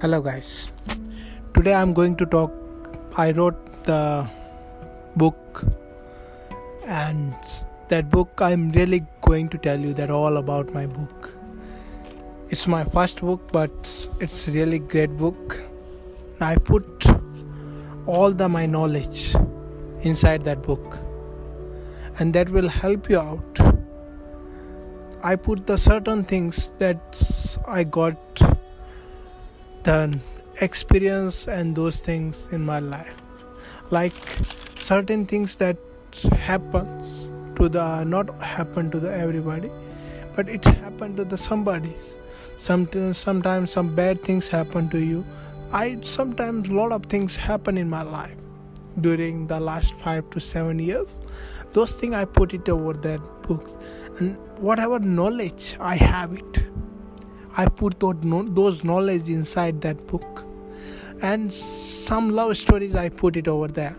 hello guys. Today i'm going to talk i wrote the book and that book i'm really going to tell you that all about my book. It's my first book but it's really great book. I put all the my knowledge inside that book and that will help you out. I put the certain things that i got the experience and those things in my life. Like certain things that happens to the not happen to the everybody but it happened to the somebody. Sometimes sometimes some bad things happen to you. I sometimes lot of things happen in my life. During the last 5 to 7 years those things i put it over that book. And whatever knowledge i have it I put those knowledge inside that book, and some love stories I put it over there.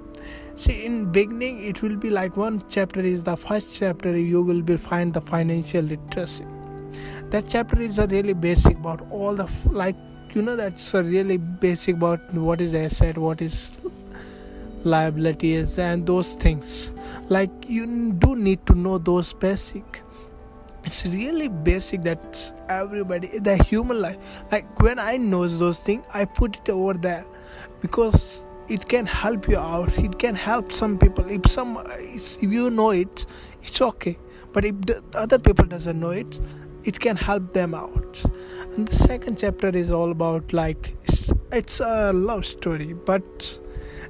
See, in beginning it will be like one chapter is the first chapter. You will be find the financial literacy. That chapter is a really basic about all the like you know that's a really basic about what is asset, what is liabilities, and those things. Like you do need to know those basic it's really basic that everybody the human life. Like when i knows those things i put it over there. Because it can help you out. It can help some people. If some if you know it it's okay. But if the other people doesn't know it it can help them out. And the second chapter is all about like it's, it's a love story. But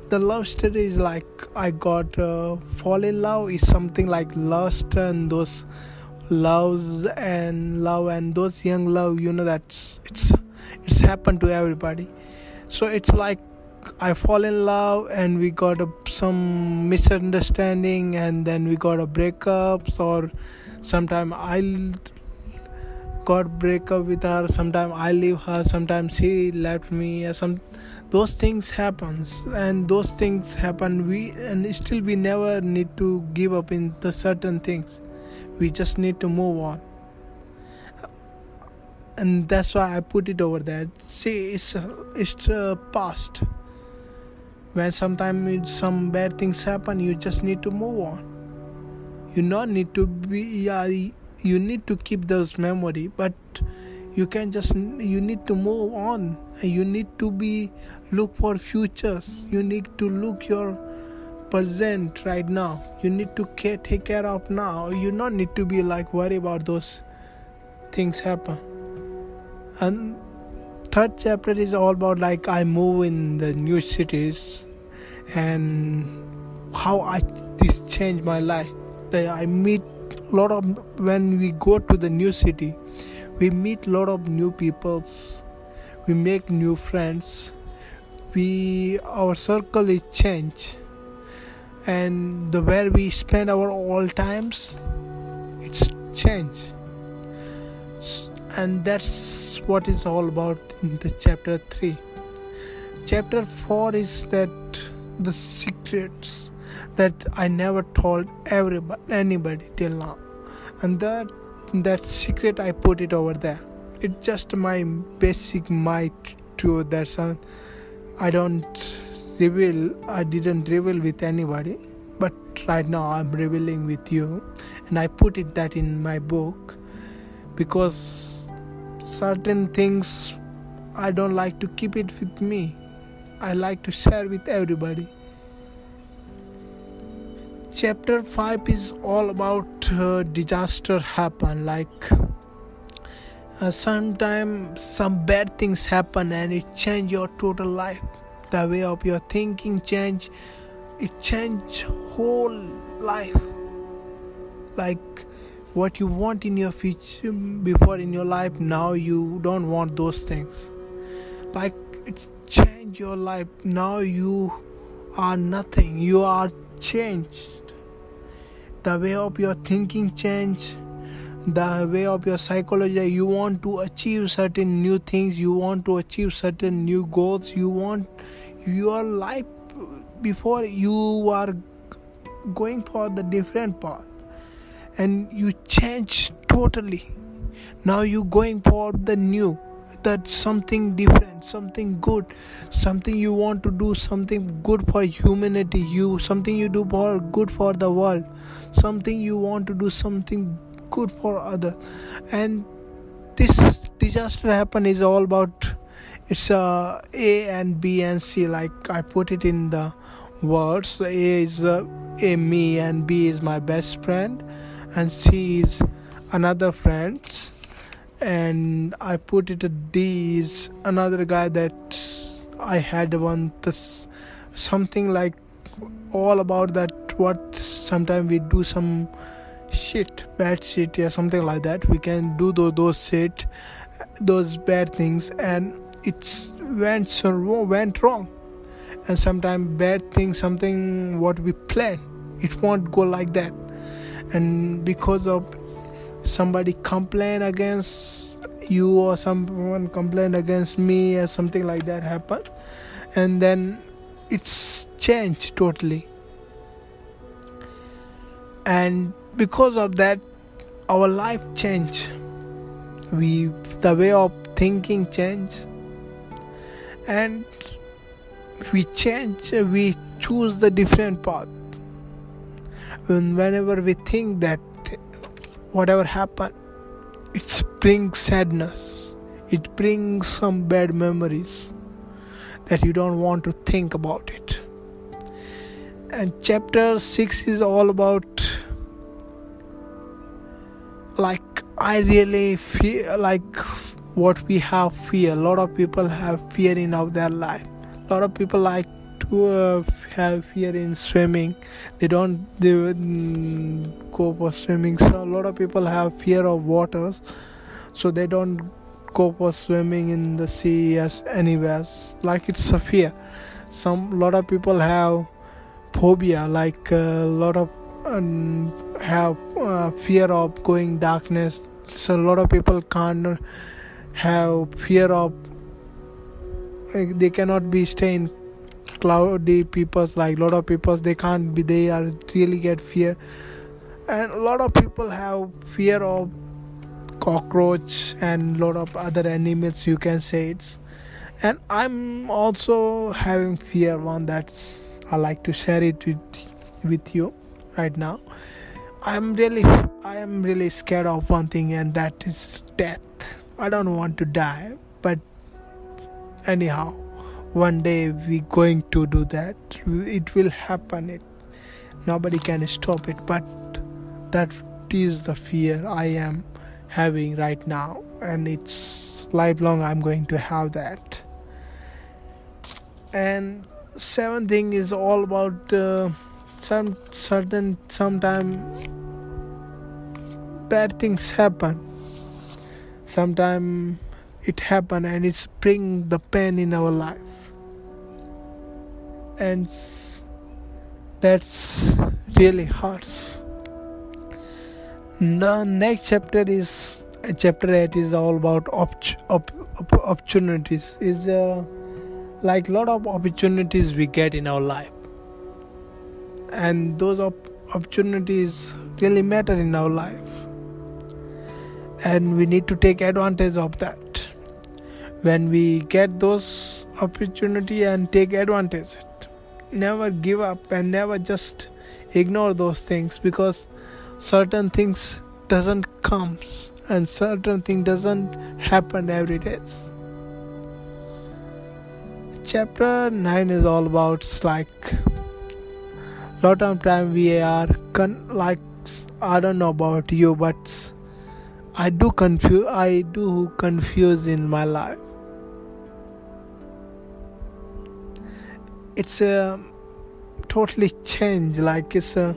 the love story is like i got uh, fall in love is something like lust and those loves and love and those young love you know that's it's it's happened to everybody. So it's like i fall in love and we got a, some misunderstanding and then we got a breakups or sometime i got break up with her sometime i leave her sometimes she left me some those things happens. And those things happen we and still we never need to give up in the certain things we just need to move on. And that's why i put it over there. See it's it's uh, past. When sometimes some bad things happen you just need to move on. You not need to be yeah you need to keep those memory but you can just you need to move on. You need to be look for futures. You need to look your present right now. You need to care, take care of now. You don't need to be like worry about those things happen. And third chapter is all about like i move in the new cities and how i this changed my life. That i meet a lot of when we go to the new city we meet a lot of new peoples. We make new friends. We our circle is changed and the where we spend our all times it's change. And that's what is all about in the chapter 3 chapter 4 is that the secrets that i never told everybody anybody till now. And that that secret i put it over there. It's just my basic might to that sound i don't reveal i didn't reveal with anybody but right now i'm revealing with you. And i put it that in my book because certain things i don't like to keep it with me. I like to share with everybody. Chapter 5 is all about uh, disaster happen. Like uh, sometimes some bad things happen and it change your total life the way of your thinking change it change whole life. Like what you want in your future before in your life now you don't want those things. Like it change your life now you are nothing you are changed. The way of your thinking change the way of your psychology you want to achieve certain new things you want to achieve certain new goals you want your life before you are going for the different path. And you change totally. Now you going for the new that something different something good something you want to do something good for humanity you something you do for good for the world something you want to do something good for other. And this disaster happen is all about it's uh, a and b and c like i put it in the words. A is uh, a me and b is my best friend and c is another friend. And I put it at D is another guy that I had one this something like all about that what sometimes we do some shit bad shit yeah something like that. We can do those, those shit those bad things and it's went so went wrong. And sometimes bad things something what we plan it won't go like that. And because of somebody complain against you or someone complain against me or something like that happen and then it's changed totally. And because of that our life change. We the way of thinking change and we change we choose the different path when whenever we think that whatever happened, it brings sadness. It brings some bad memories that you don't want to think about it. And chapter 6 is all about like I really feel like what we have fear. A lot of people have fear in of their life. A lot of people like to uh, have fear in swimming. They don't they go for swimming. So a lot of people have fear of waters. So they don't go for swimming in the sea as anywhere. Like it's a fear. Some lot of people have phobia. Like a lot of um, have uh, fear of going darkness. So a lot of people can't have fear of like, they cannot be staying cloudy people like lot of people they can't be they are really get fear. And a lot of people have fear of cockroach and lot of other animals you can say it's. And i'm also having fear one that's i like to share it with with you right now. I'm really i am really scared of one thing and that is death i don't want to die but anyhow one day we going to do that. It will happen. It nobody can stop it but that is the fear i am having right now and it's lifelong i'm going to have that. And seventh thing is all about uh, some certain sometime bad things happen sometime it happen and it's bring the pain in our life. And that's really hurts the next chapter is chapter 8 is all about op- op- op- opportunities. Is uh, like lot of opportunities we get in our life. And those op- opportunities really matter in our life and we need to take advantage of that. When we get those opportunity and take advantage never give up and never just ignore those things because certain things doesn't comes and certain thing doesn't happen every day. Chapter 9 is all about like lot of time we are con- like i don't know about you but i do confuse i do confuse in my life. It's a totally change like it's a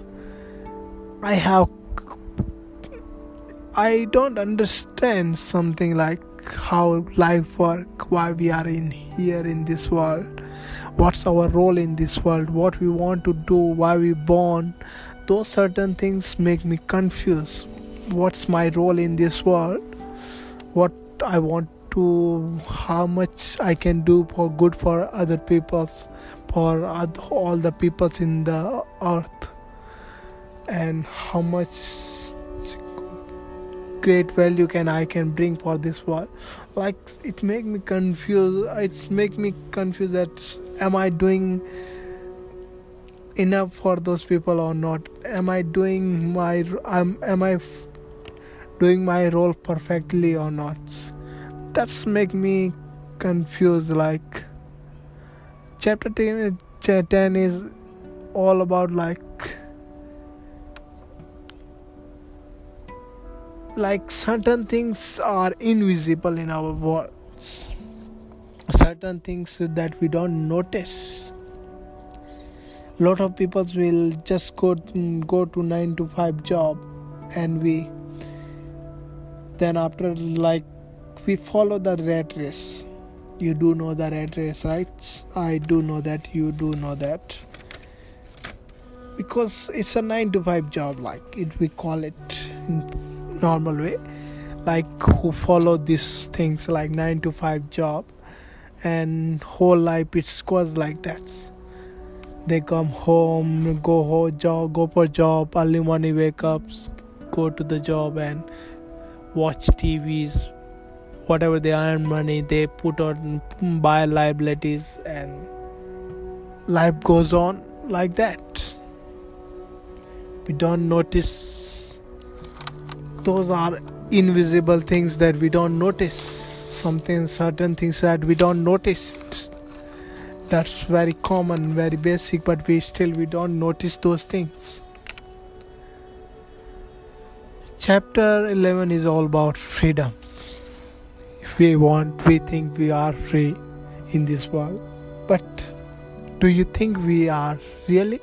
i have i don't understand something like how life work why we are in here in this world what's our role in this world what we want to do why we born. Those certain things make me confused what's my role in this world? What i want to how much I can do for good for other peoples, for all the peoples in the earth, and how much great value can i can bring for this world? Like it make me confused it's make me confused that am i doing enough for those people or not? Am i doing my am, am i doing my role perfectly or not. That's make me confused like chapter 10, 10 is all about like like certain things are invisible in our world certain things that we don't notice. Lot of people will just go go to 9 to 5 job and we then after like we follow the rat race. You do know the rat race right? I do know that you do know that. Because it's a 9 to 5 job like it we call it normal way. Like who follow these things like 9 to 5 job and whole life it goes like that. They come home go home job go for job early morning wake ups go to the job and watch tvs whatever they earn money they put on buy liabilities and life goes on like that. We don't notice. Those are invisible things that we don't notice. Something certain things that we don't notice. That's very common very basic but we still we don't notice those things chapter 11 is all about freedoms if we want we think we are free in this world but do you think we are really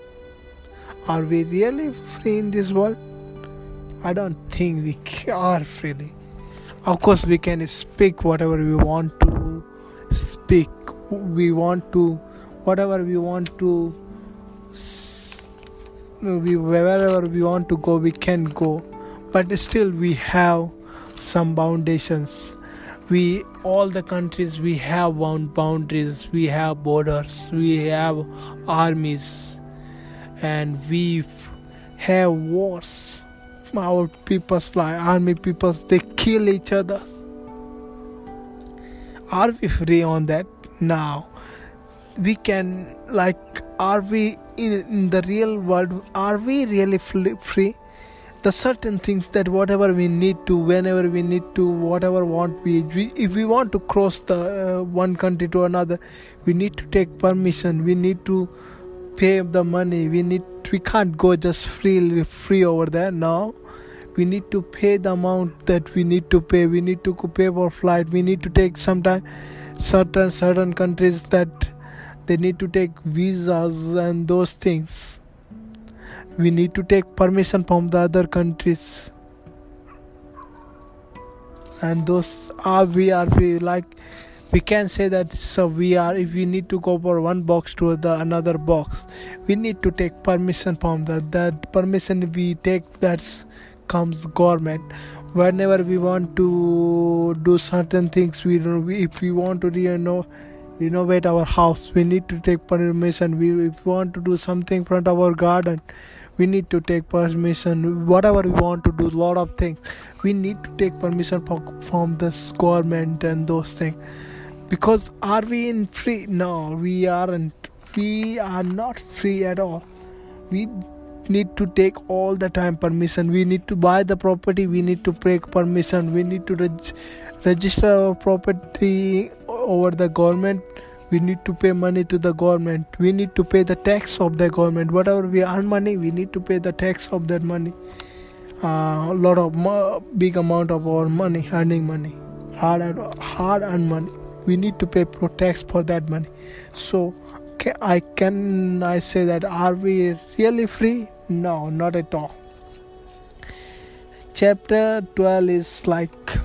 are we really free in this world I don't think we are freely. Of course, we can speak whatever we want to speak. We want to, whatever we want to, we, wherever we want to go, we can go. But still, we have some foundations. We, all the countries, we have boundaries, we have borders, we have armies, and we have wars. Our peoples like army peoples they kill each other. Are we free on that? Now we can like are we in, in the real world are we really free the certain things that whatever we need to whenever we need to whatever want we, we if we want to cross the uh, one country to another we need to take permission. We need to pay the money. We need we can't go just freely free over there. Now we need to pay the amount that we need to pay. We need to pay for flight. We need to take sometime certain certain countries that they need to take visas and those things we need to take permission from the other countries. And those are we are we like we can say that so we are if we need to go for one box to the another box we need to take permission from that that permission we take that's comes government. Whenever we want to do certain things we, don't we if we want to reno, renovate our house we need to take permission. We if we want to do something in front of our garden we need to take permission. Whatever we want to do lot of things. We need to take permission from this government and those things. Because are we in free? No we aren't. We are not free at all. We need to take all the time permission. We need to buy the property. We need to take permission. We need to reg- register our property over the government we need to pay money to the government. We need to pay the tax of the government. Whatever we earn money we need to pay the tax of that money. Uh, a lot of mo- big amount of our money earning money. Hard hard earned money. We need to pay pro tax for that money. So I can I say that are we really free? No, not at all. Chapter 12 is like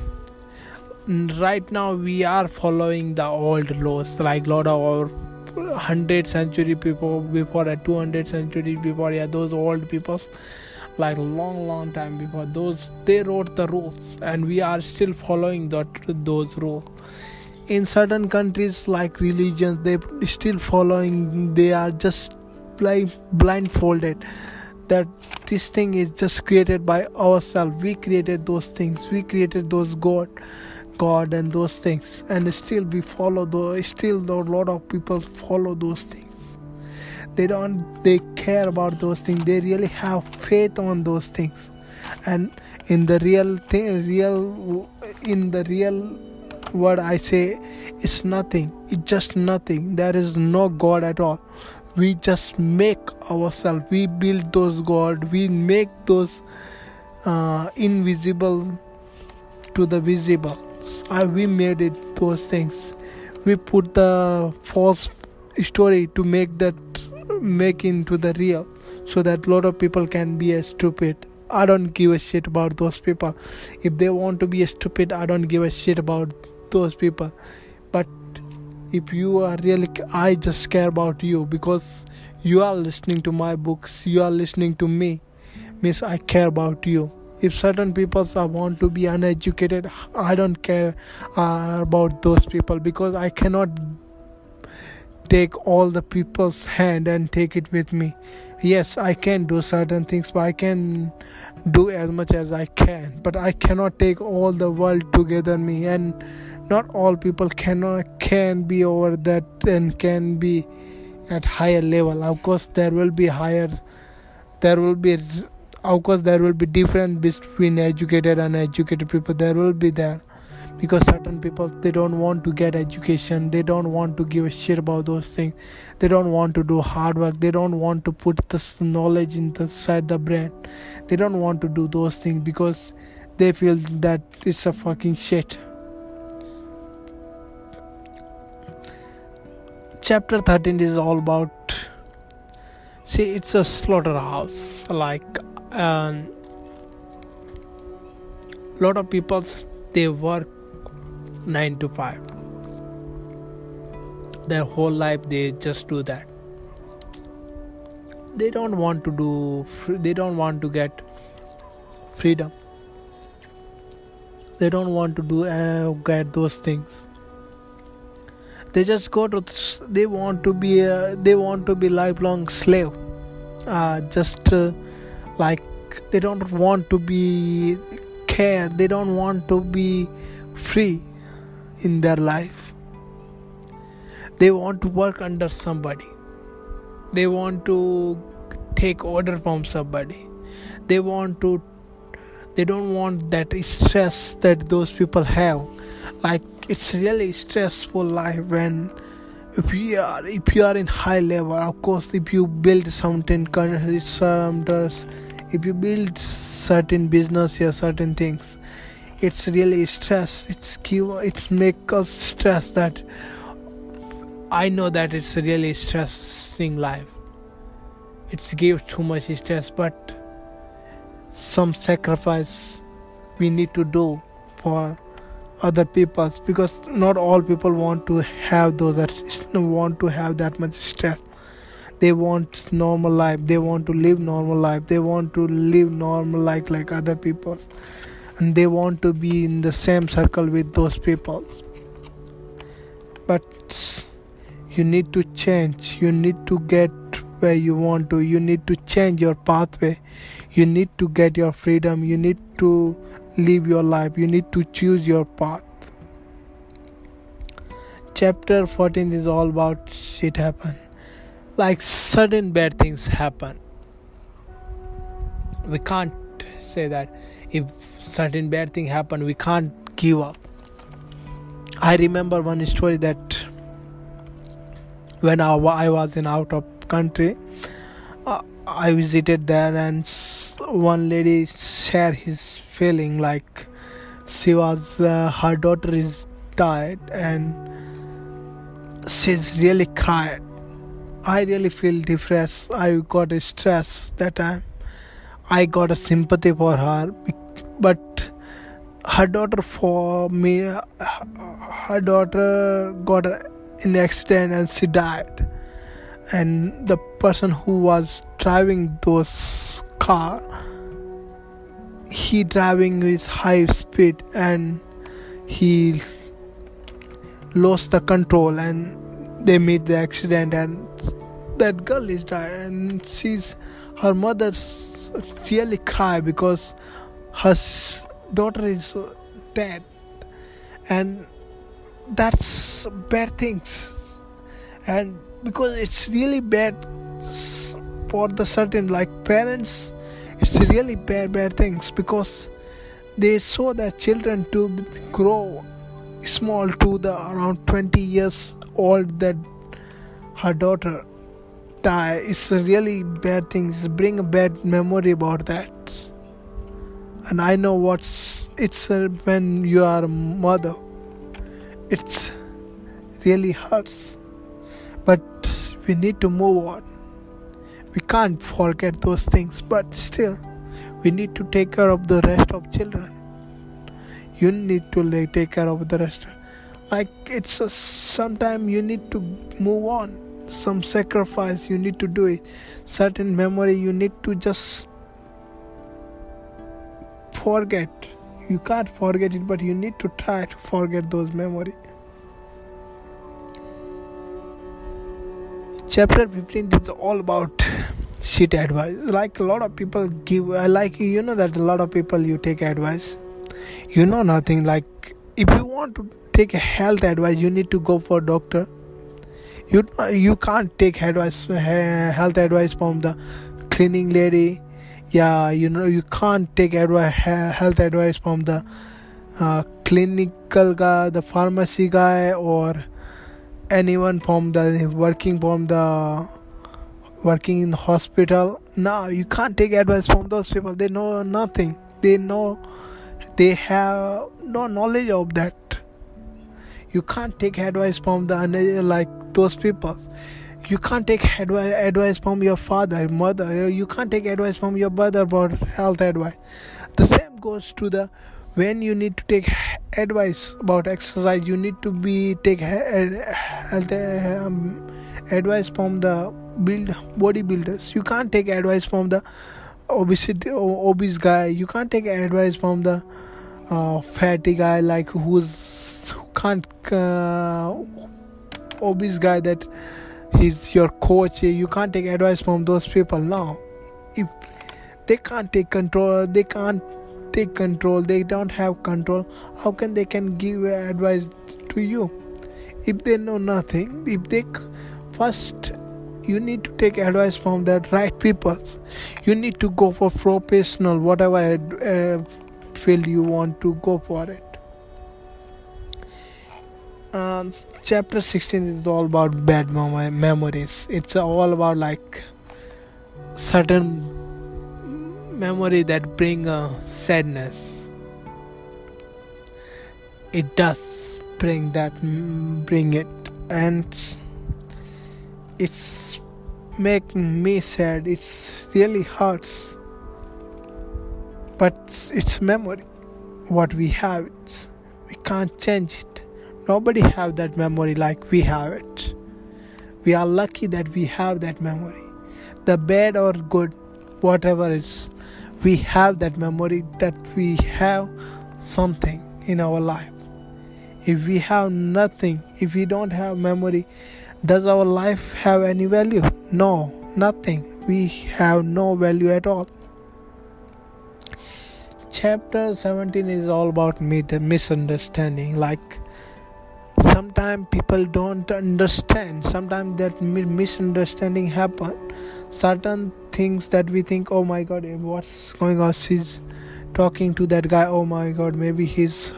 right now we are following the old laws like lot of our 100 century people before a 200 century before yeah those old peoples like long long time before those they wrote the rules and we are still following that those rules. In certain countries like religions they still following they are just blind blindfolded that this thing is just created by ourselves. We created those things we created those god god and those things. And still we follow those still a lot of people follow those things. They don't they care about those things. They really have faith on those things. And in the real thing real in the real word i say it's nothing. It's just nothing. There is no god at all. We just make ourselves. We build those god. We make those uh, invisible to the visible uh, we made it those things. We put the false story to make that make into the real so that lot of people can be a stupid. I don't give a shit about those people. If they want to be a stupid i don't give a shit about those people. But if you are really i just care about you because you are listening to my books you are listening to me. Means i care about you if certain people want to be uneducated i don't care uh, about those people because i cannot take all the people's hand and take it with me. Yes i can do certain things but i can do as much as i can. But i cannot take all the world together me and not all people cannot can be over that and can be at higher level. Of course there will be higher there will be of course there will be difference between educated and educated people. There will be there. Because certain people they don't want to get education. They don't want to give a shit about those things. They don't want to do hard work. They don't want to put this knowledge inside the brain. They don't want to do those things because they feel that it's a fucking shit. Chapter 13 is all about see it's a slaughterhouse like a um, lot of people they work 9 to 5 their whole life they just do that. They don't want to do they don't want to get freedom. They don't want to do uh, get those things. They just go to they want to be uh, they want to be lifelong slave. Uh, just uh, like they don't want to be care they don't want to be free in their life. They want to work under somebody. They want to take order from somebody. They want to they don't want that stress that those people have. Like it's really stressful life when if you are if you are in high level of course if you build something some if you build certain business or certain things it's really stress. It's give it make us stress that i know that it's really stressing life. It's give too much stress but some sacrifice we need to do for other people because not all people want to have those that want to have that much stress they want normal life. They want to live normal life. They want to live normal like like other people. And they want to be in the same circle with those people. But you need to change. You need to get where you want to. You need to change your pathway. You need to get your freedom. You need to live your life. You need to choose your path. Chapter 14 is all about shit happen like sudden bad things happen. We can't say that if certain bad thing happen we can't give up. I remember one story that when i, I was in out of country uh, i visited there and one lady shared his feeling like she was uh, her daughter is died and she's really cried i really feel depressed. I got a stress that time i got a sympathy for her but her daughter for me her daughter got in accident and she died. And the person who was driving those car he driving with high speed and he lost the control and they meet the accident and that girl is died and she's her mother really cry because her daughter is dead. And that's bad things. And because it's really bad for the certain like parents it's really bad bad things because they saw their children to grow small to the around 20 years old that her daughter die it's really bad thing. It's bring a bad memory about that. And i know what's it's when you are mother it's really hurts. But we need to move on. We can't forget those things but still we need to take care of the rest of children. You need to take care of the rest like it's a sometime you need to move on. Some sacrifice you need to do it. Certain memory you need to just forget. You can't forget it but you need to try to forget those memory. Chapter 15 is all about shit advice. Like a lot of people give I like you know that a lot of people you take advice. You know nothing. Like if you want to take health advice you need to go for doctor. You you can't take advice health advice from the cleaning lady. Yeah you know you can't take advice health advice from the uh, clinical guy the pharmacy guy or anyone from the working from the working in the hospital. No you can't take advice from those people. They know nothing. They know they have no knowledge of that you can't take advice from the like those people. You can't take advice, from your father mother. You can't take advice from your brother about health advice. The same goes to the when you need to take advice about exercise you need to be take health um, advice from the build bodybuilders. You can't take advice from the obesity obese guy. You can't take advice from the uh, fatty guy like who's who can't uh, obese guy that he's your coach you can't take advice from those people now. If they can't take control they can't take control they don't have control how can they can give advice to you? If they know nothing if they first you need to take advice from the right people. You need to go for professional whatever uh, field you want to go for it um, chapter 16 is all about bad mem- memories. It's all about like certain memory that bring a sadness. It does bring that bring it. And it's making me sad. It's really hurts. But it's memory. What we have we can't change it nobody have that memory like we have it. We are lucky that we have that memory. The bad or good whatever is we have that memory that we have something in our life. If we have nothing if we don't have memory does our life have any value? No nothing. We have no value at all. Chapter 17 is all about misunderstanding like sometimes people don't understand. Sometimes that misunderstanding happen. Certain things that we think oh my god eh, what's going on? She's talking to that guy oh my god maybe he's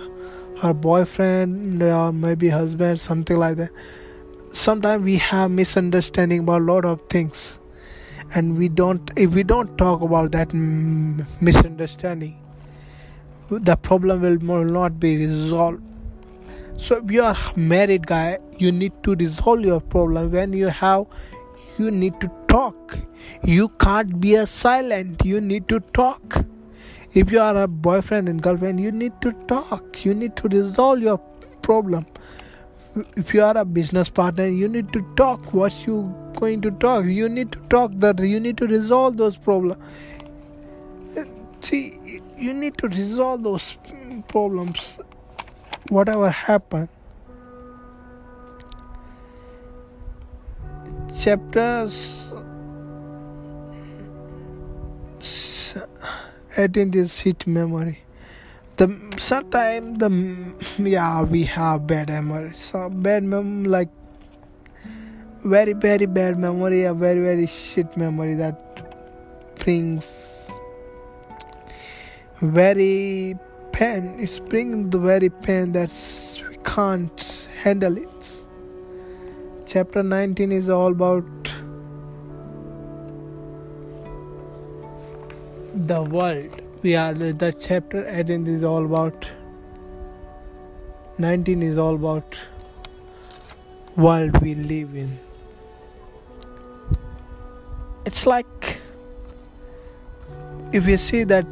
her boyfriend or maybe husband something like that. Sometimes we have misunderstanding about a lot of things. And we don't if we don't talk about that misunderstanding the problem will not be resolved so if you are married guy you need to resolve your problem. When you have you need to talk. You can't be a silent. You need to talk. If you are a boyfriend and girlfriend you need to talk. You need to resolve your problem. If you are a business partner you need to talk. What you going to talk? You need to talk that you need to resolve those problems see you need to resolve those problems whatever happened. Chapters 18th is hit memory. The sometimes the yeah we have bad memory so bad mem like very very bad memory a very very shit memory that brings very pain it's bringing the very pain that we can't handle it. Chapter 19 is all about the world. We are the, chapter 18 is all about 19 is all about world we live in. It's like if you see that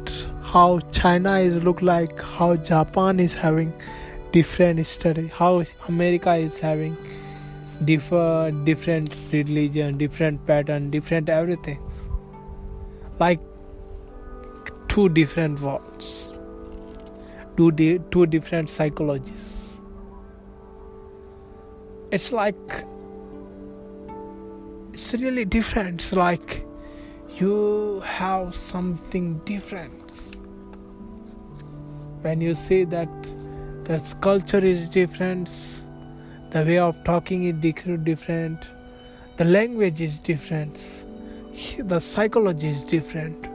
how china is look like how japan is having different study how america is having different different religion different pattern different everything. Like two different worlds. Two, di- two different psychologies. It's like it's really different. It's like you have something different when you see that the culture is different the way of talking is different the language is different the psychology is different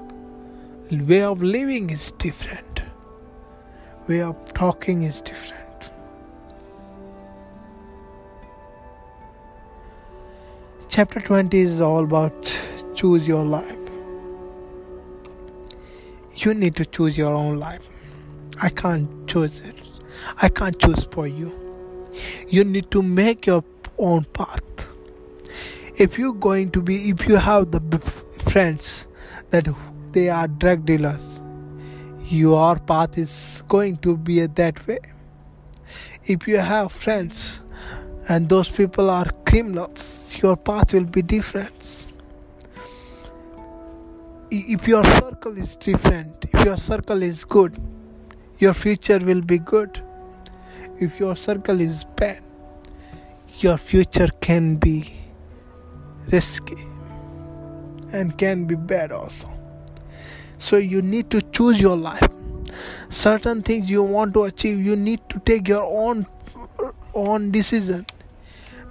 way of living is different way of talking is different. Chapter 20 is all about choose your life. You need to choose your own life i can't choose it. I can't choose for you. You need to make your own path. If you're going to be if you have the friends that they are drug dealers your path is going to be that way. If you have friends and those people are criminals your path will be different. If your circle is different if your circle is good your future will be good if your circle is bad, your future can be risky and can be bad also. So you need to choose your life. Certain things you want to achieve, you need to take your own own decision.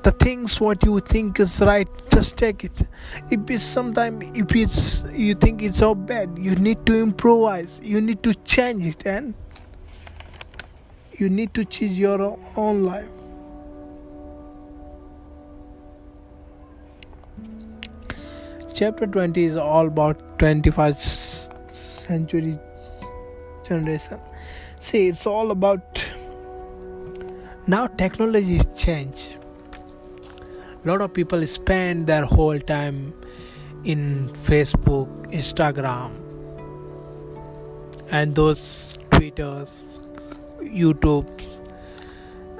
The things what you think is right, just take it. If it's sometime if it's you think it's so bad, you need to improvise. You need to change it and you need to choose your own life. Chapter 20 is all about 21st century generation. See, it's all about now technology is changed. A lot of people spend their whole time in Facebook, Instagram, and those Twitters, YouTube,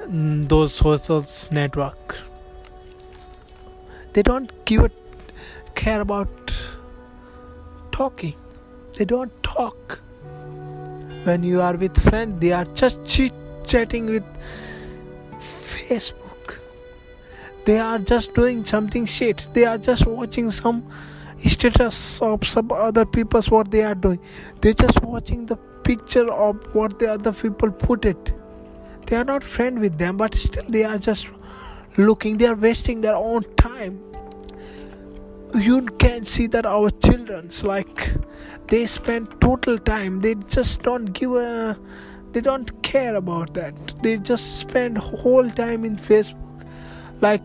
mm, those social network. They don't give a care about talking. They don't talk. When you are with friends, they are just chit chatting with Facebook. They are just doing something shit. They are just watching some status of some other people's what they are doing. They're just watching the picture of what the other people put it. They are not friend with them but still they are just looking they are wasting their own time. You can see that our children's like they spend total time they just don't give a they don't care about that. They just spend whole time in facebook like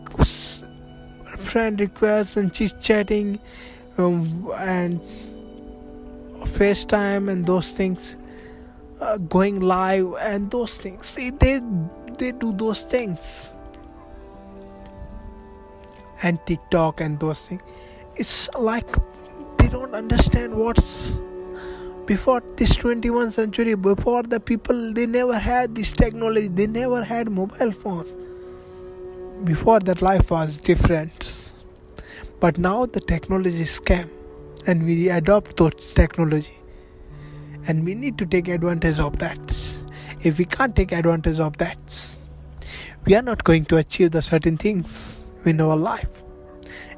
friend requests and chit chatting um, and FaceTime and those things uh, going live and those things. See they they do those things. And tiktok and those things. It's like they don't understand what's before this 21st century before the people they never had this technology. They never had mobile phones. Before that life was different. But now the technology is scam and we adopt those technology and we need to take advantage of that. If we can't take advantage of that, we are not going to achieve the certain things in our life,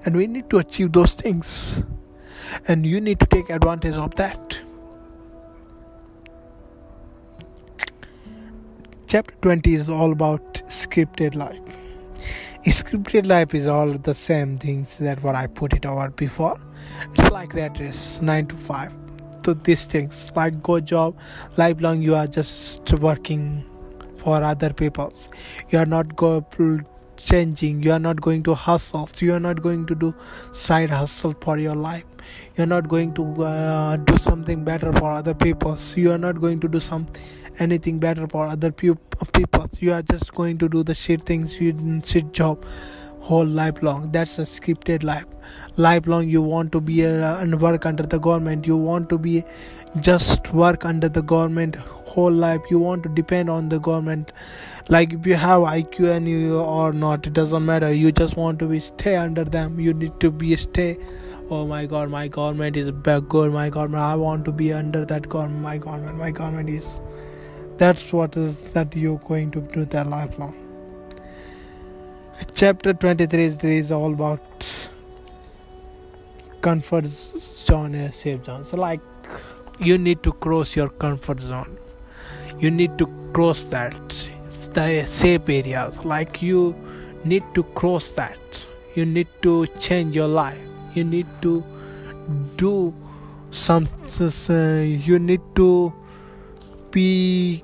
and we need to achieve those things, and you need to take advantage of that. Chapter 20 is all about scripted life. Scripted life is all the same things that what I put it over before. It's like rat race, 9 to 5 so these things. Like go job. Lifelong you are just working for other people. You are not go changing. You are not going to hustle. You are not going to do side hustle for your life. You're not going to uh, do something better for other people. You are not going to do some anything better for other people. You are just going to do the shit things you shit job whole life long. That's a scripted life. Lifelong you want to be a, and work under the government. You want to be just work under the government whole life. You want to depend on the government. Like if you have iq and you or not it doesn't matter. You just want to be stay under them. You need to be stay. Oh my god my government is good. My government i want to be under that government. My government my government is that's what is that you're going to do that lifelong chapter 23 is all about comfort zone and safe zone. So like you need to cross your comfort zone. You need to cross that. The safe areas like you need to cross that. You need to change your life. You need to do some you need to be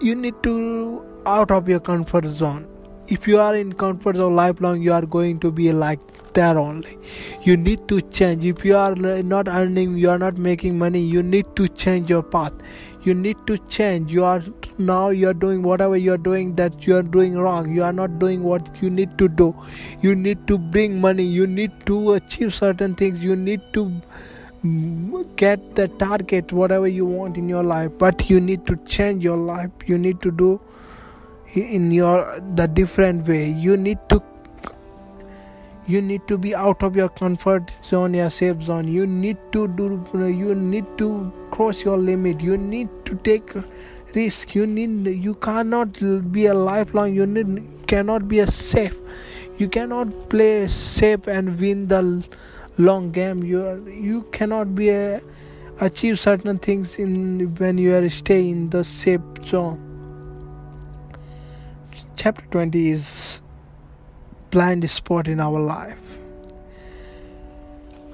you need to out of your comfort zone if you are in comfort zone lifelong you are going to be like there only. You need to change. If you are not earning you are not making money you need to change your path. You need to change. You are now you are doing whatever you are doing that you are doing wrong. You are not doing what you need to do. You need to bring money. You need to achieve certain things. You need to mm, get the target whatever you want in your life. But you need to change your life. You need to do in your the different way. You need to you need to be out of your comfort zone your safe zone. You need to do you need to cross your limit. You need to take risk. You need you cannot be a lifelong you need cannot be a safe. You cannot play safe and win the long game. You are, you cannot be a achieve certain things in when you are stay in the safe zone chapter 20 is blind spot in our life.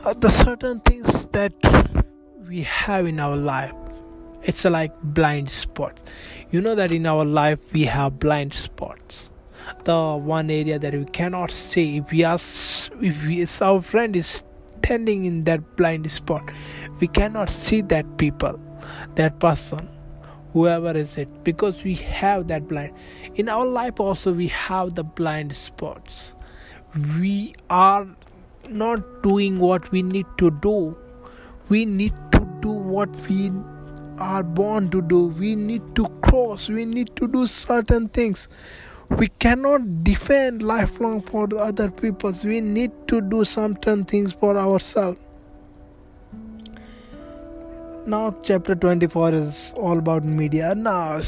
Uh, the certain things that we have in our life, it's like blind spot. You know that in our life we have blind spots. The one area that we cannot see. If we are, if, we, if our friend is standing in that blind spot, we cannot see that people, that person whoever is it because we have that blind. In our life also we have the blind spots. We are not doing what we need to do. We need to do what we are born to do. We need to cross. We need to do certain things. We cannot defend lifelong for other peoples. We need to do certain things for ourselves now chapter 24 is all about media. Now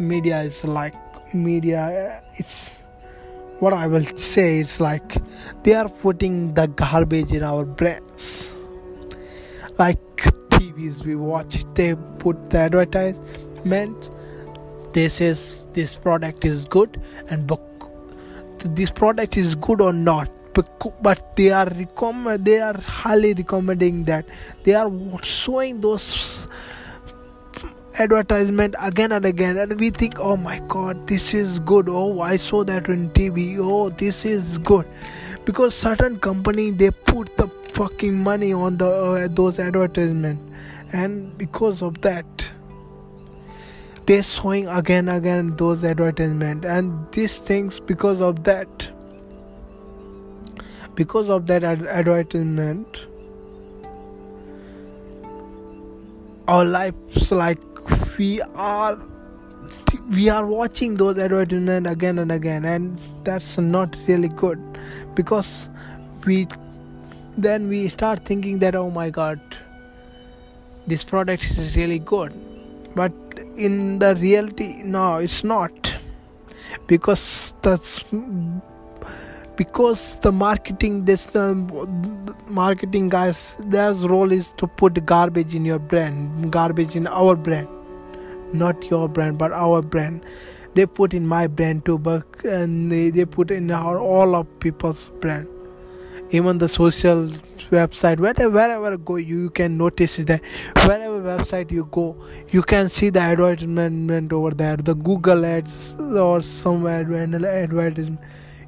media is like media it's what i will say is like they are putting the garbage in our brains. Like tvs we watch they put the advertisement. This is this product is good and book this product is good or not but they are recommend they are highly recommending that. They are showing those advertisement again and again and we think oh my god this is good. Oh i saw that on tv oh this is good. Because certain company they put the fucking money on the uh, those advertisement. And because of that they're showing again and again those advertisement. And these things because of that because of that ad- advertisement our lives like we are we are watching those advertisements again and again and that's not really good. Because we then we start thinking that oh my god this product is really good. But in the reality no it's not. Because that's because the marketing this the marketing guys their role is to put garbage in your brand garbage in our brand not your brand but our brand. They put in my brand too but and they, they put in our all of people's brand. Even the social website wherever wherever go you can notice that wherever website you go you can see the advertisement over there the google ads or somewhere advertisement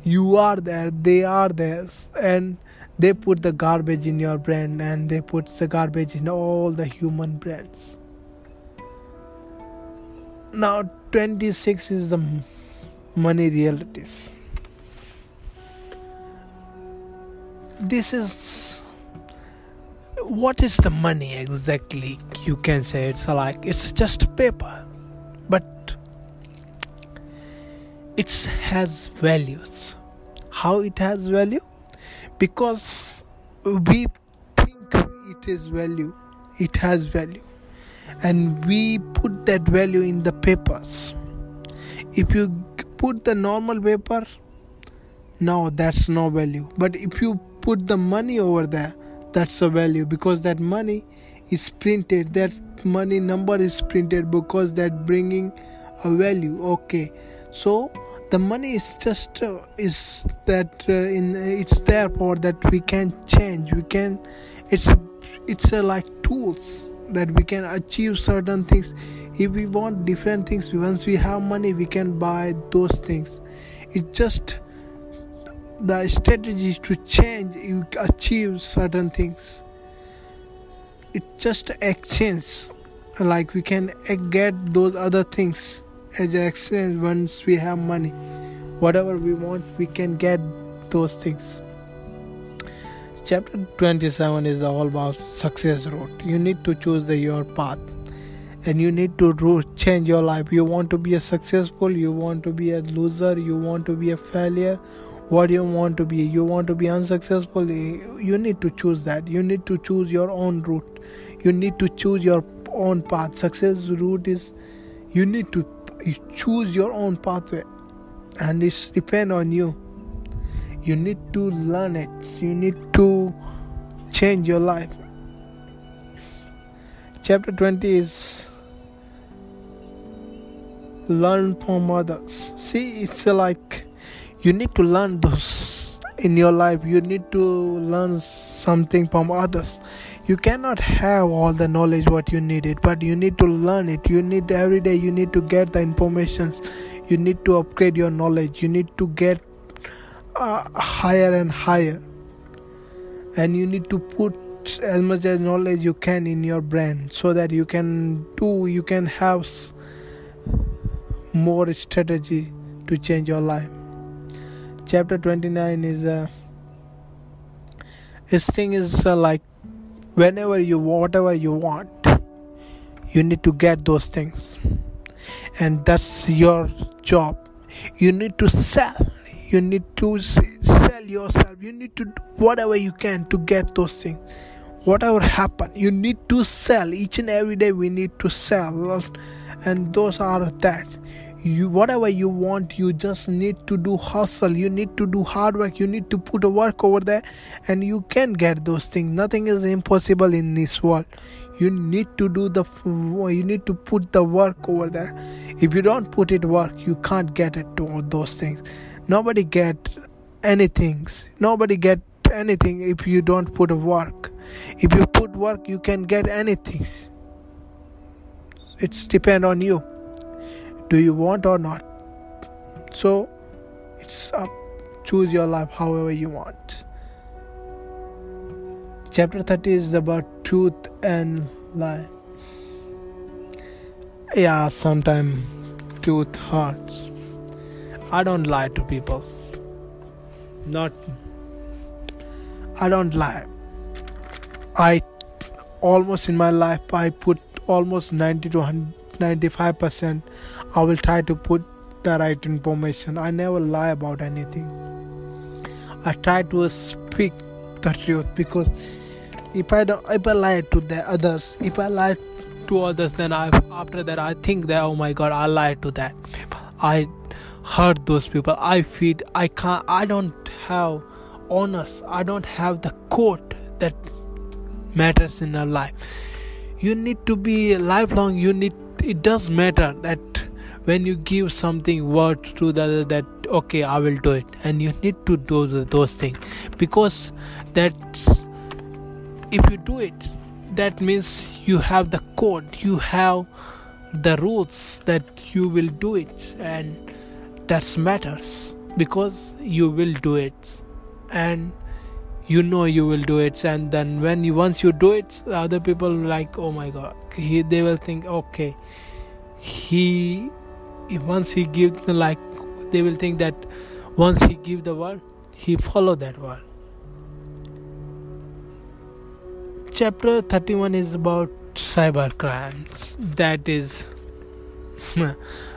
you are there they are there and they put the garbage in your brand and they put the garbage in all the human brands now 26 is the money realities. This is what is the money exactly? You can say it's like it's just paper. But it has values. How it has value? Because we think it is value it has value. And we put that value in the papers. If you put the normal paper no that's no value. But if you put the money over there that's a value. Because that money is printed that money number is printed because that bringing a value. Okay. So the money is just uh, is that uh, in it's there for that we can change. We can it's it's uh, like tools that we can achieve certain things. If we want different things once we have money we can buy those things. It's just the strategy to change you achieve certain things. It's just exchange like we can get those other things as exchange once we have money whatever we want we can get those things. Chapter 27 is all about success road. You need to choose the your path and you need to change your life. You want to be a successful you want to be a loser you want to be a failure. What you want to be you want to be unsuccessful eh, you need to choose that. You need to choose your own route. You need to choose your own path. Success route is you need to choose your own pathway and it's depend on you. You need to learn it. You need to change your life. Chapter 20 is learn from others. See it's like you need to learn those in your life. You need to learn something from others you cannot have all the knowledge what you needed but you need to learn it. You need every day you need to get the informations. You need to upgrade your knowledge. You need to get uh, higher and higher. And you need to put as much as knowledge you can in your brain so that you can do you can have more strategy to change your life. Chapter 29 is uh, this thing is uh, like whenever you whatever you want you need to get those things. And that's your job. You need to sell. You need to sell yourself. You need to do whatever you can to get those things. Whatever happen you need to sell. Each and every day we need to sell. And those are that you whatever you want you just need to do hustle you need to do hard work you need to put a work over there and you can get those things. Nothing is impossible in this world. You need to do the you need to put the work over there. If you don't put it work you can't get it to those things. Nobody get anything. Nobody get anything if you don't put a work. If you put work you can get anything. It's depend on you do you want or not. So it's up choose your life however you want. Chapter 30 is about truth and lie. Yeah sometimes truth hurts. I don't lie to people. Not i don't lie. I almost in my life i put almost 90 to 95 percent I will try to put the right information. I never lie about anything. I try to speak the truth because if I don't, if I lie to the others, if I lie to others, then I after that I think that oh my God, I lied to that. I hurt those people. I feed. I can't. I don't have honest. I don't have the code that matters in our life. You need to be lifelong. You need it does matter that when you give something word to the other that okay i will do it and you need to do those things. Because that if you do it that means you have the code you have the rules that you will do it and that matters because you will do it and you know you will do it. And then when you once you do it other people like oh my god he, they will think okay he once he gives like they will think that once he give the word he follow that word chapter 31 is about cyber crimes. That is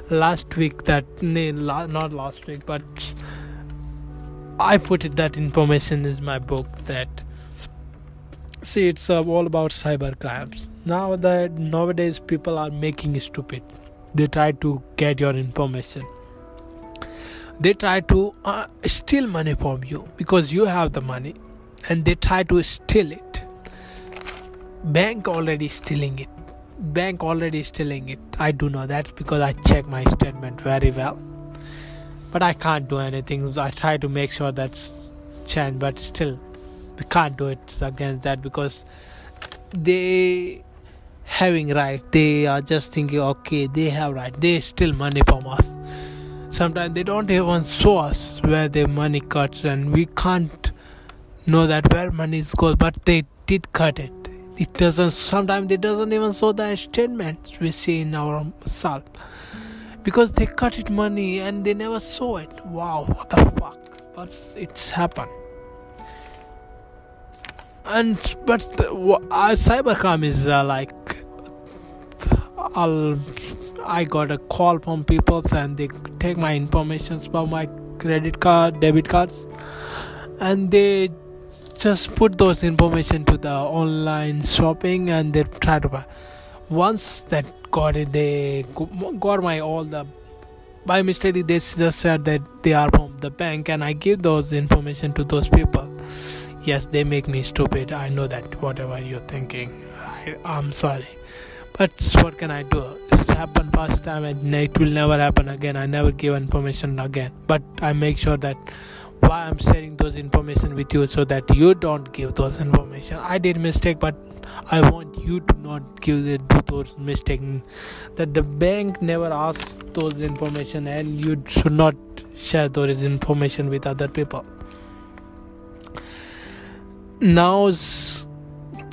last week that not last week but i put it that information is my book that see it's uh, all about cyber crimes. Now that nowadays people are making stupid they try to get your information. They try to uh, steal money from you because you have the money and they try to steal it. Bank already stealing it. Bank already stealing it. I do know that because i check my statement very well. But i can't do anything. I try to make sure that's changed but still we can't do it against that because they having right they are just thinking okay they have right they steal money from us. Sometimes they don't even show us where their money cuts and we can't know that where money is goes but they did cut it. It doesn't sometimes it doesn't even show the statements we see in our self. Because they cut it money and they never saw it. Wow what the fuck? But it's happened and but uh, cybercrime is uh, like I'll I got a call from people and they take my information about my credit card, debit cards, and they just put those information to the online shopping and they try to buy. Once that got it, they got my all the by mistake they just said that they are from the bank and I give those information to those people. Yes, they make me stupid. I know that. Whatever you're thinking, I, I'm sorry but what can I do? It's happened first time and it will never happen again. I never give information again. But I make sure that why I'm sharing those information with you so that you don't give those information. I did mistake, but I want you to not give the, do those mistake. That the bank never asks those information and you should not share those information with other people. Now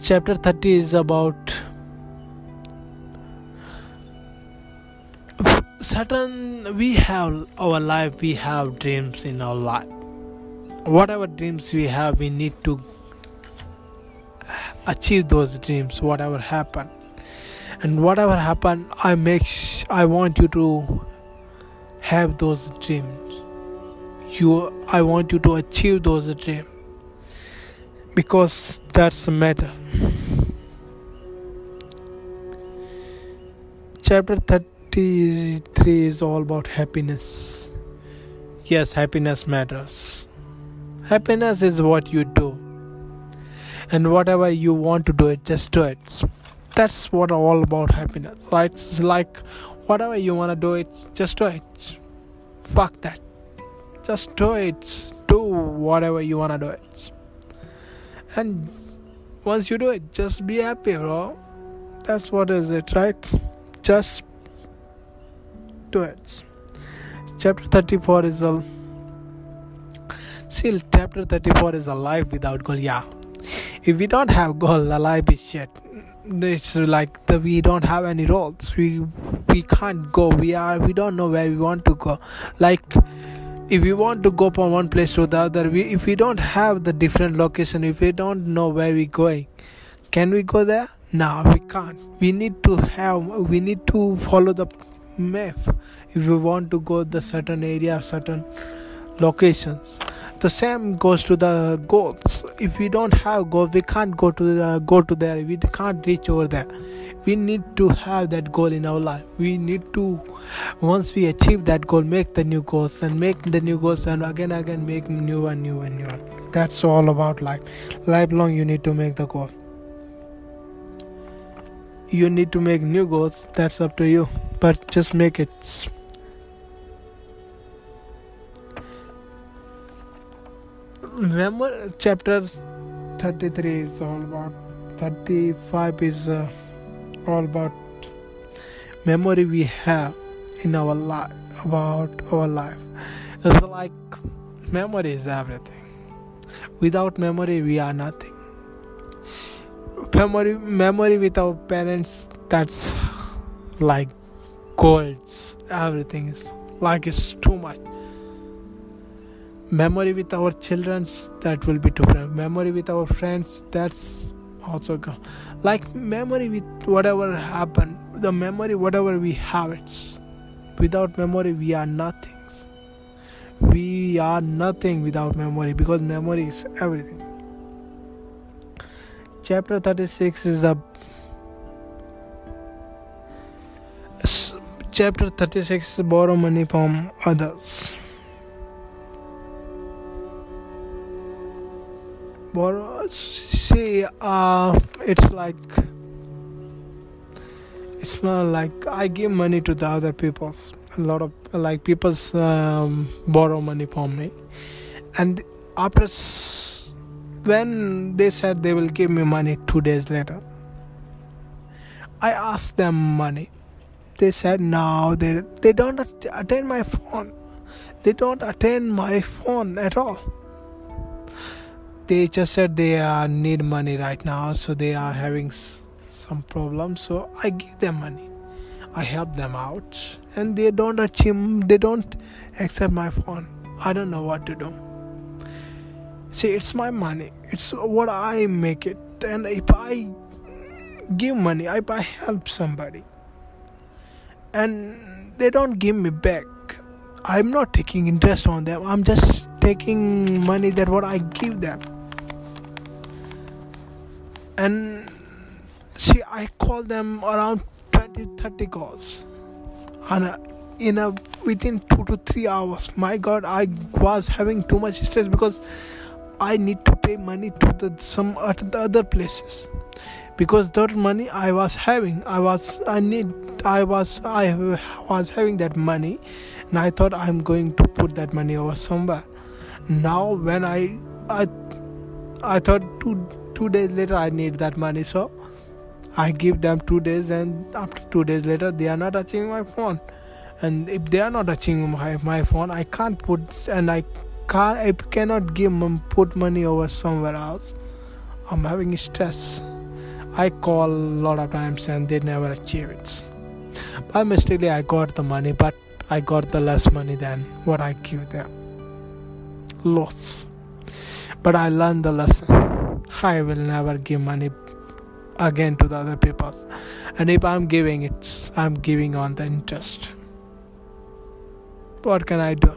chapter 30 is about certain we have our life we have dreams in our life. Whatever dreams we have we need to achieve those dreams whatever happen and whatever happen i make sh- i want you to have those dreams. You i want you to achieve those dreams because that's the matter chapter 33 is all about happiness. Yes, happiness matters. Happiness is what you do. And whatever you want to do it, just do it. That's what all about happiness, right? It's like whatever you want to do it, just do it. Fuck that. Just do it. Do whatever you want to do it. And once you do it, just be happy, bro. That's what is it, right? Just do it. Chapter 34 is a still chapter 34 is a life without goal. Yeah, if we don't have goal, the life is shit. It's like the, we don't have any roles. We we can't go. We are we don't know where we want to go. Like if we want to go from one place to the other, we if we don't have the different location, if we don't know where we're going, can we go there? No, we can't. We need to have. We need to follow the map if we want to go the certain area certain locations the same goes to the goals if we don't have goals we can't go to the, go to there. We can't reach over there. We need to have that goal in our life. We need to once we achieve that goal make the new goals and make the new goals and again again make new and new and new. That's all about life. Lifelong you need to make the goal. You need to make new goals. That's up to you. But just make it remember chapter 33 is all about 35 is uh, all about memory we have in our life about our life. It's like memory is everything. Without memory we are nothing. Memory memory with our parents that's like golds everything is like it's too much memory with our children that will be different memory with our friends that's also gone like memory with whatever happened the memory whatever we have it's without memory we are nothing. We are nothing without memory because memory is everything. Chapter 36 is the chapter 36 is borrow money from others borrow see uh it's like it's not like i give money to the other people's a lot of like people um, borrow money from me. And after when they said they will give me money two days later i asked them money. They said no they they don't attend my phone. They don't attend my phone at all they just said they uh, need money right now so they are having s- some problems so i give them money. I help them out. And they don't achieve they don't accept my phone. I don't know what to do. See it's my money. It's what i make it. And if i give money if i help somebody and they don't give me back i'm not taking interest on them. I'm just taking money that what i give them and see i call them around 20 30 calls. And uh, in a within 2 to 3 hours my god i was having too much stress because i need to pay money to the some the other places. Because that money i was having i was i need i was i was having that money. And i thought i'm going to put that money over somewhere. Now when i i i thought two two days later I need that money so I give them two days and after two days later they are not touching my phone. And if they are not touching my, my phone I can't put and I can't I cannot give them put money over somewhere else. I'm having stress. I call a lot of times and they never achieve it. By mistakenly I got the money but I got the less money than what I give them. Loss. But I learned the lesson I will never give money again to the other people. And if I'm giving it, I'm giving on the interest. What can I do?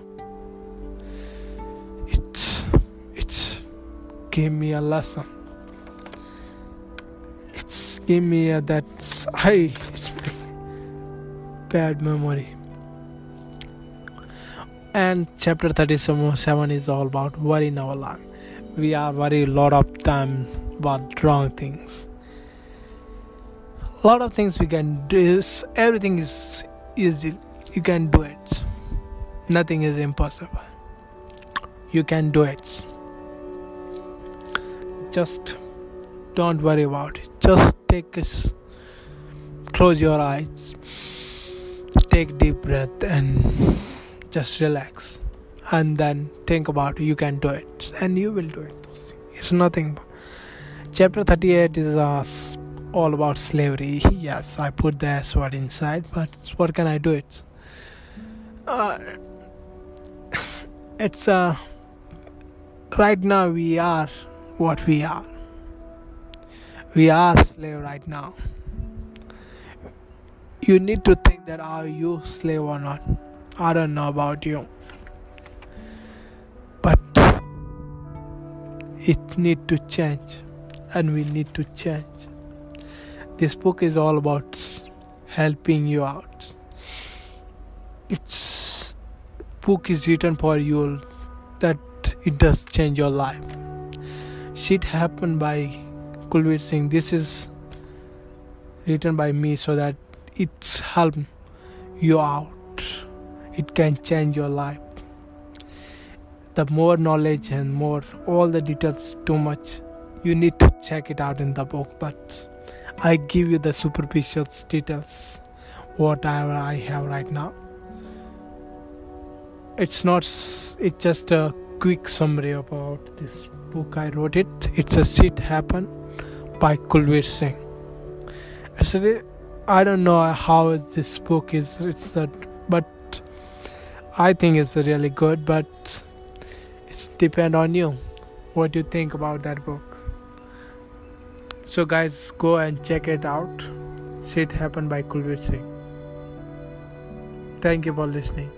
It's it's give me a lesson. It's give me a that I it's bad memory. And chapter 37 is all about worry in our life we are worried a lot of time about wrong things. A lot of things we can do is everything is easy. You can do it. Nothing is impossible. You can do it. Just don't worry about it. Just take a, close your eyes. Take deep breath and just relax and then think about you can do it. And you will do it it's nothing chapter 38 is uh, all about slavery. Yes i put the s word inside but what can i do it? Uh, it's uh right now we are what we are. We are slave right now. You need to think that are you slave or not. I don't know about you it need to change and we need to change. This book is all about helping you out. It's book is written for you that it does change your life. Shit happened by Kulveer Singh. This is written by me so that it's help you out. It can change your life the more knowledge and more all the details too much you need to check it out in the book. But i give you the superficial details whatever i have right now. It's not it's just a quick summary about this book. I wrote it. It's a shit happen by kulveer singh. Actually i don't know how this book is it's that but i think it's really good but it's depend on you what you think about that book. So guys go and check it out. Shit happened by kulveer singh. Thank you for listening